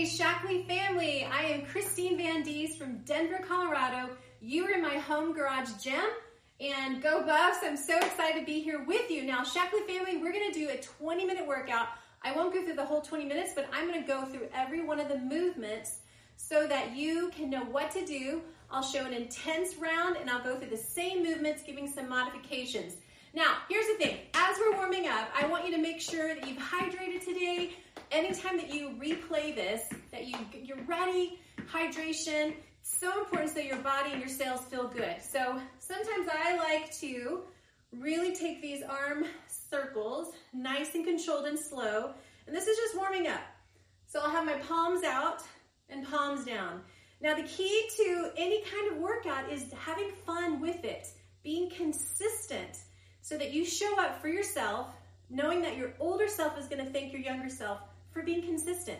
Hey, family. I am Christine Van Diest from Denver, Colorado. You are in my home garage gym and go Buffs. I'm so excited to be here with you. Now, Shaklee family, we're gonna do a 20 minute workout. I won't go through the whole 20 minutes, but I'm gonna go through every one of the movements so that you can know what to do. I'll show an intense round and I'll go through the same movements, giving some modifications. Now, here's the thing. As we're warming up, I want you to make sure that you've hydrated today. Anytime that you replay this, that you, you're ready, hydration, so important so your body and your cells feel good. So sometimes I like to really take these arm circles, nice and controlled and slow. And this is just warming up. So I'll have my palms out and palms down. Now the key to any kind of workout is having fun with it, being consistent so that you show up for yourself, knowing that your older self is going to thank your younger self for being consistent.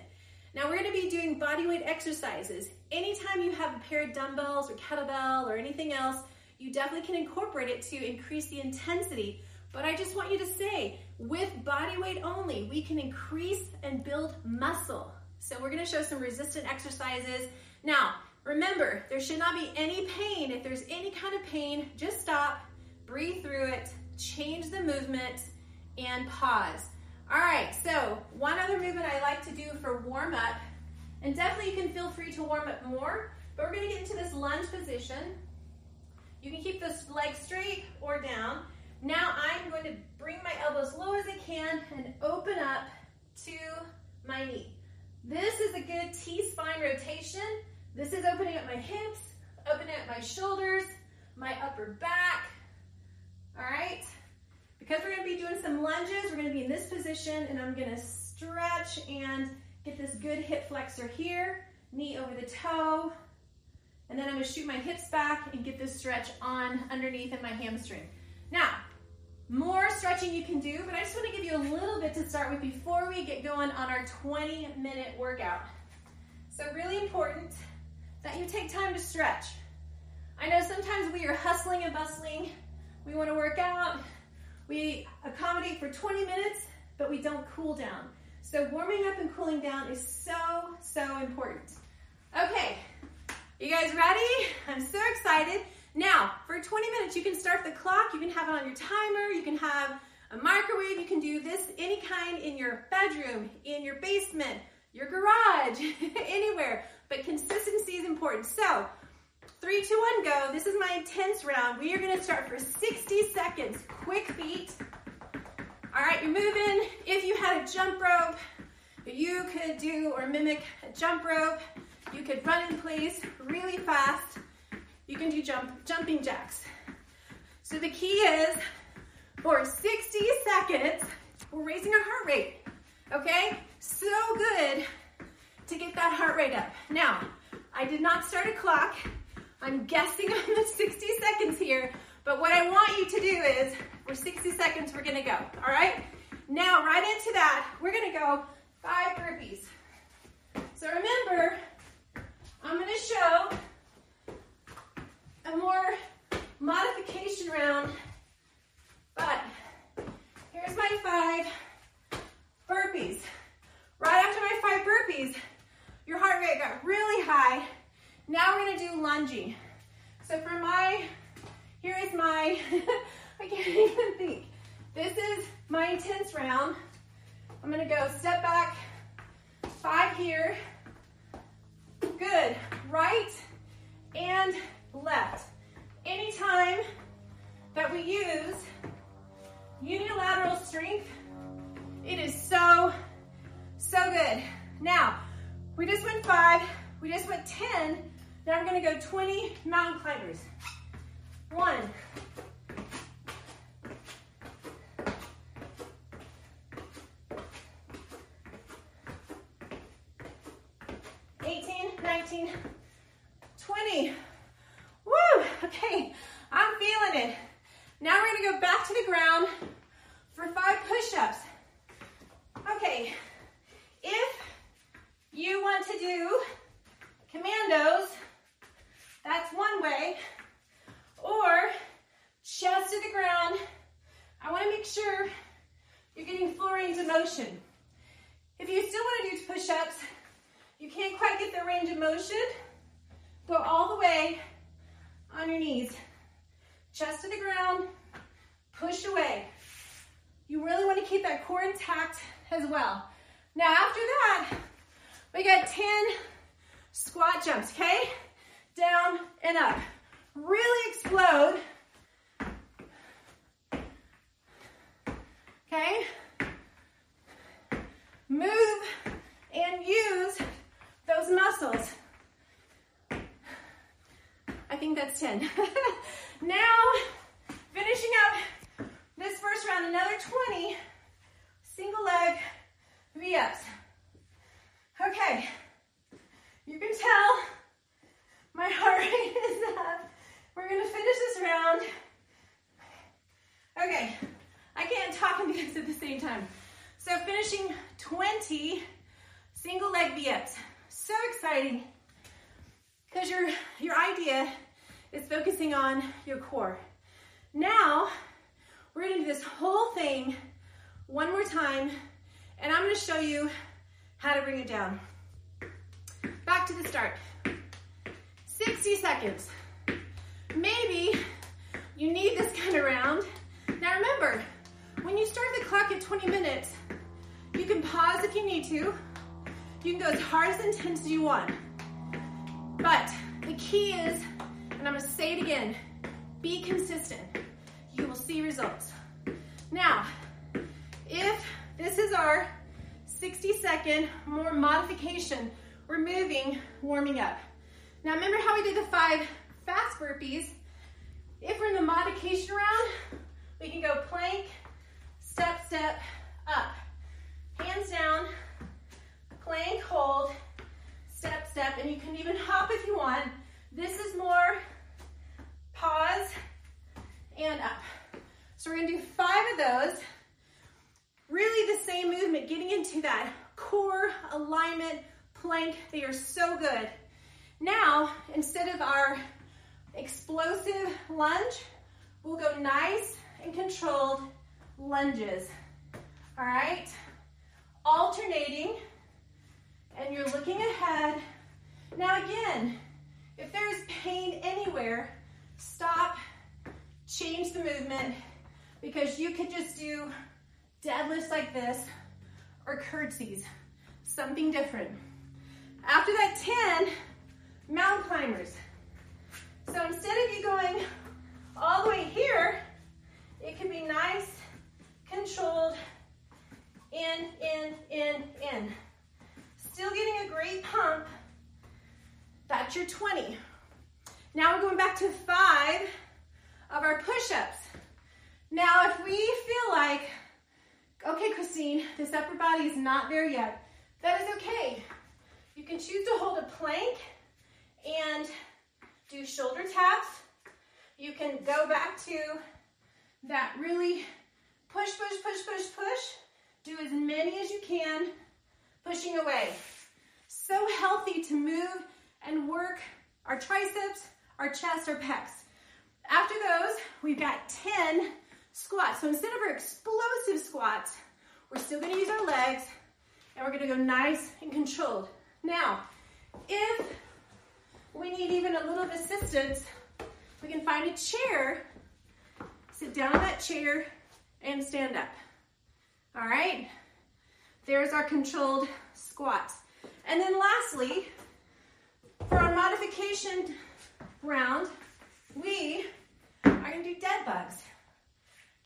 Now we're going to be doing body weight exercises. Anytime you have a pair of dumbbells or kettlebell or anything else, you definitely can incorporate it to increase the intensity. But I just want you to say, with body weight only, we can increase and build muscle. So we're going to show some resistant exercises. Now, remember, there should not be any pain. If there's any kind of pain, just stop, breathe through it, change the movement, and pause. All right, so one other movement I like to do for warm up, and definitely you can feel free to warm up more, but we're gonna get into this lunge position. You can keep this leg straight or down. Now I'm going to bring my elbows low as I can and open up to my knee. This is a good T-spine rotation. This is opening up my hips, opening up my shoulders, my upper back? Because we're gonna be doing some lunges, we're gonna be in this position and I'm gonna stretch and get this good hip flexor here, knee over the toe, and then I'm gonna shoot my hips back and get this stretch on underneath in my hamstring. Now, more stretching you can do, but I just wanna give you a little bit to start with before we get going on our 20 minute workout. So really important that you take time to stretch. I know sometimes we are hustling and bustling we want to work out. We accommodate for 20 minutes, but we don't cool down. So warming up and cooling down is so, so important. Okay, you guys ready? I'm so excited. Now, for 20 minutes, you can start the clock. You can have it on your timer. You can have a microwave. You can do this any kind in your bedroom, in your basement, your garage, anywhere. But consistency is important. So Three, two, one, go. This is my intense round. We are gonna start for 60 seconds. Quick feet. All right, you're moving. If you had a jump rope, you could do or mimic a jump rope. You could run in place really fast. You can do jump, jumping jacks. So the key is for 60 seconds, we're raising our heart rate, okay? So good to get that heart rate up. Now, I did not start a clock. I'm guessing on the 60 seconds here, but what I want you to do is, for 60 seconds, we're gonna go, all right? Now, right into that, we're gonna go five burpees. So remember, I'm gonna show a more modification round, but here's my five burpees. Right after my five burpees, your heart rate got really high, now we're gonna do lunging. So for my, here is my, I can't even think. This is my intense round. I'm gonna go step back, five here. Good, right and left. Anytime that we use unilateral strength, it is so, so good. Now, we just went five, we just went 10, now we're gonna go 20 mountain climbers. One, Eighteen, nineteen, twenty. Woo! Okay, I'm feeling it. Now we're gonna go back to the ground for five push-ups. Okay, if you want to do commandos, that's one way. Or chest to the ground. I wanna make sure you're getting full range of motion. If you can't quite get the range of motion, go all the way on your knees. Chest to the ground, push away. You really want to keep that core intact as well. Now after that, we got 10 squat jumps, okay? Down and up. Really explode. Okay? Move and use those muscles. I think that's 10. now, finishing up this first round, another 20 single leg V-ups. Okay, you can tell my heart rate is up. We're gonna finish this round. Okay, I can't talk and dance at the same time. So finishing 20 single leg V-ups. So exciting because your, your idea is focusing on your core. Now, we're gonna do this whole thing one more time, and I'm gonna show you how to bring it down. Back to the start. 60 seconds. Maybe you need this kind of round. Now remember, when you start the clock at 20 minutes, you can pause if you need to. You can go as hard as intense as you want. But again, be consistent. You will see results. Now, if this is our 60 second more modification, we're moving, warming up. Now remember how we did the five fast burpees? If we're in the modification round, we can go plank, step, step, up. Hands down, plank, hold, step, step, and you can even hop if you want. This is more pause and up. We're gonna do five of those. Really the same movement, getting into that core alignment plank. They are so good. Now, instead of our explosive lunge, we'll go nice and controlled lunges. All right? Alternating and you're looking ahead. Now again, if there is pain anywhere, stop, change the movement because you could just do deadlifts like this or curtsies, something different. After that 10, mountain climbers. So instead of you going all the way here, it can be nice, controlled, in, in, in, in. Still getting a great pump. That's your 20. Now we're going back to five of our push-ups. Now, if we feel like, okay, Christine, this upper body is not there yet, that is okay. You can choose to hold a plank and do shoulder taps. You can go back to that really push, push, push, push, push. Do as many as you can pushing away. So healthy to move and work our triceps, our chest, our pecs. After those, we've got 10 squats. So instead of our explosive squats, we're still gonna use our legs and we're gonna go nice and controlled. Now, if we need even a little assistance, we can find a chair, sit down in that chair, and stand up. All right? There's our controlled squats. And then lastly, for our modification round, we are gonna do dead bugs.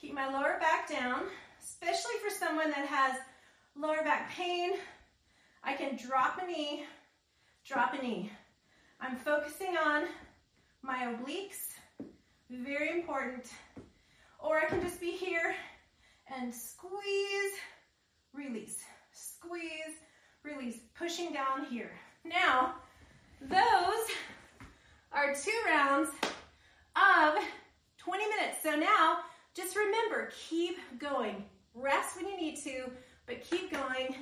Keep my lower back down, especially for someone that has lower back pain. I can drop a knee, drop a knee. I'm focusing on my obliques, very important. Or I can just be here and squeeze, release squeeze, release, pushing down here. Now, those are two rounds of 20 minutes. So now, just remember, keep going. Rest when you need to, but keep going.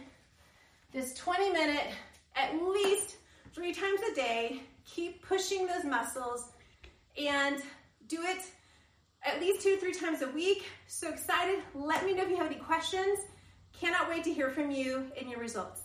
This 20 minute, at least three times a day, keep pushing those muscles and do it at least two, three times a week. So excited. Let me know if you have any questions. Cannot wait to hear from you and your results.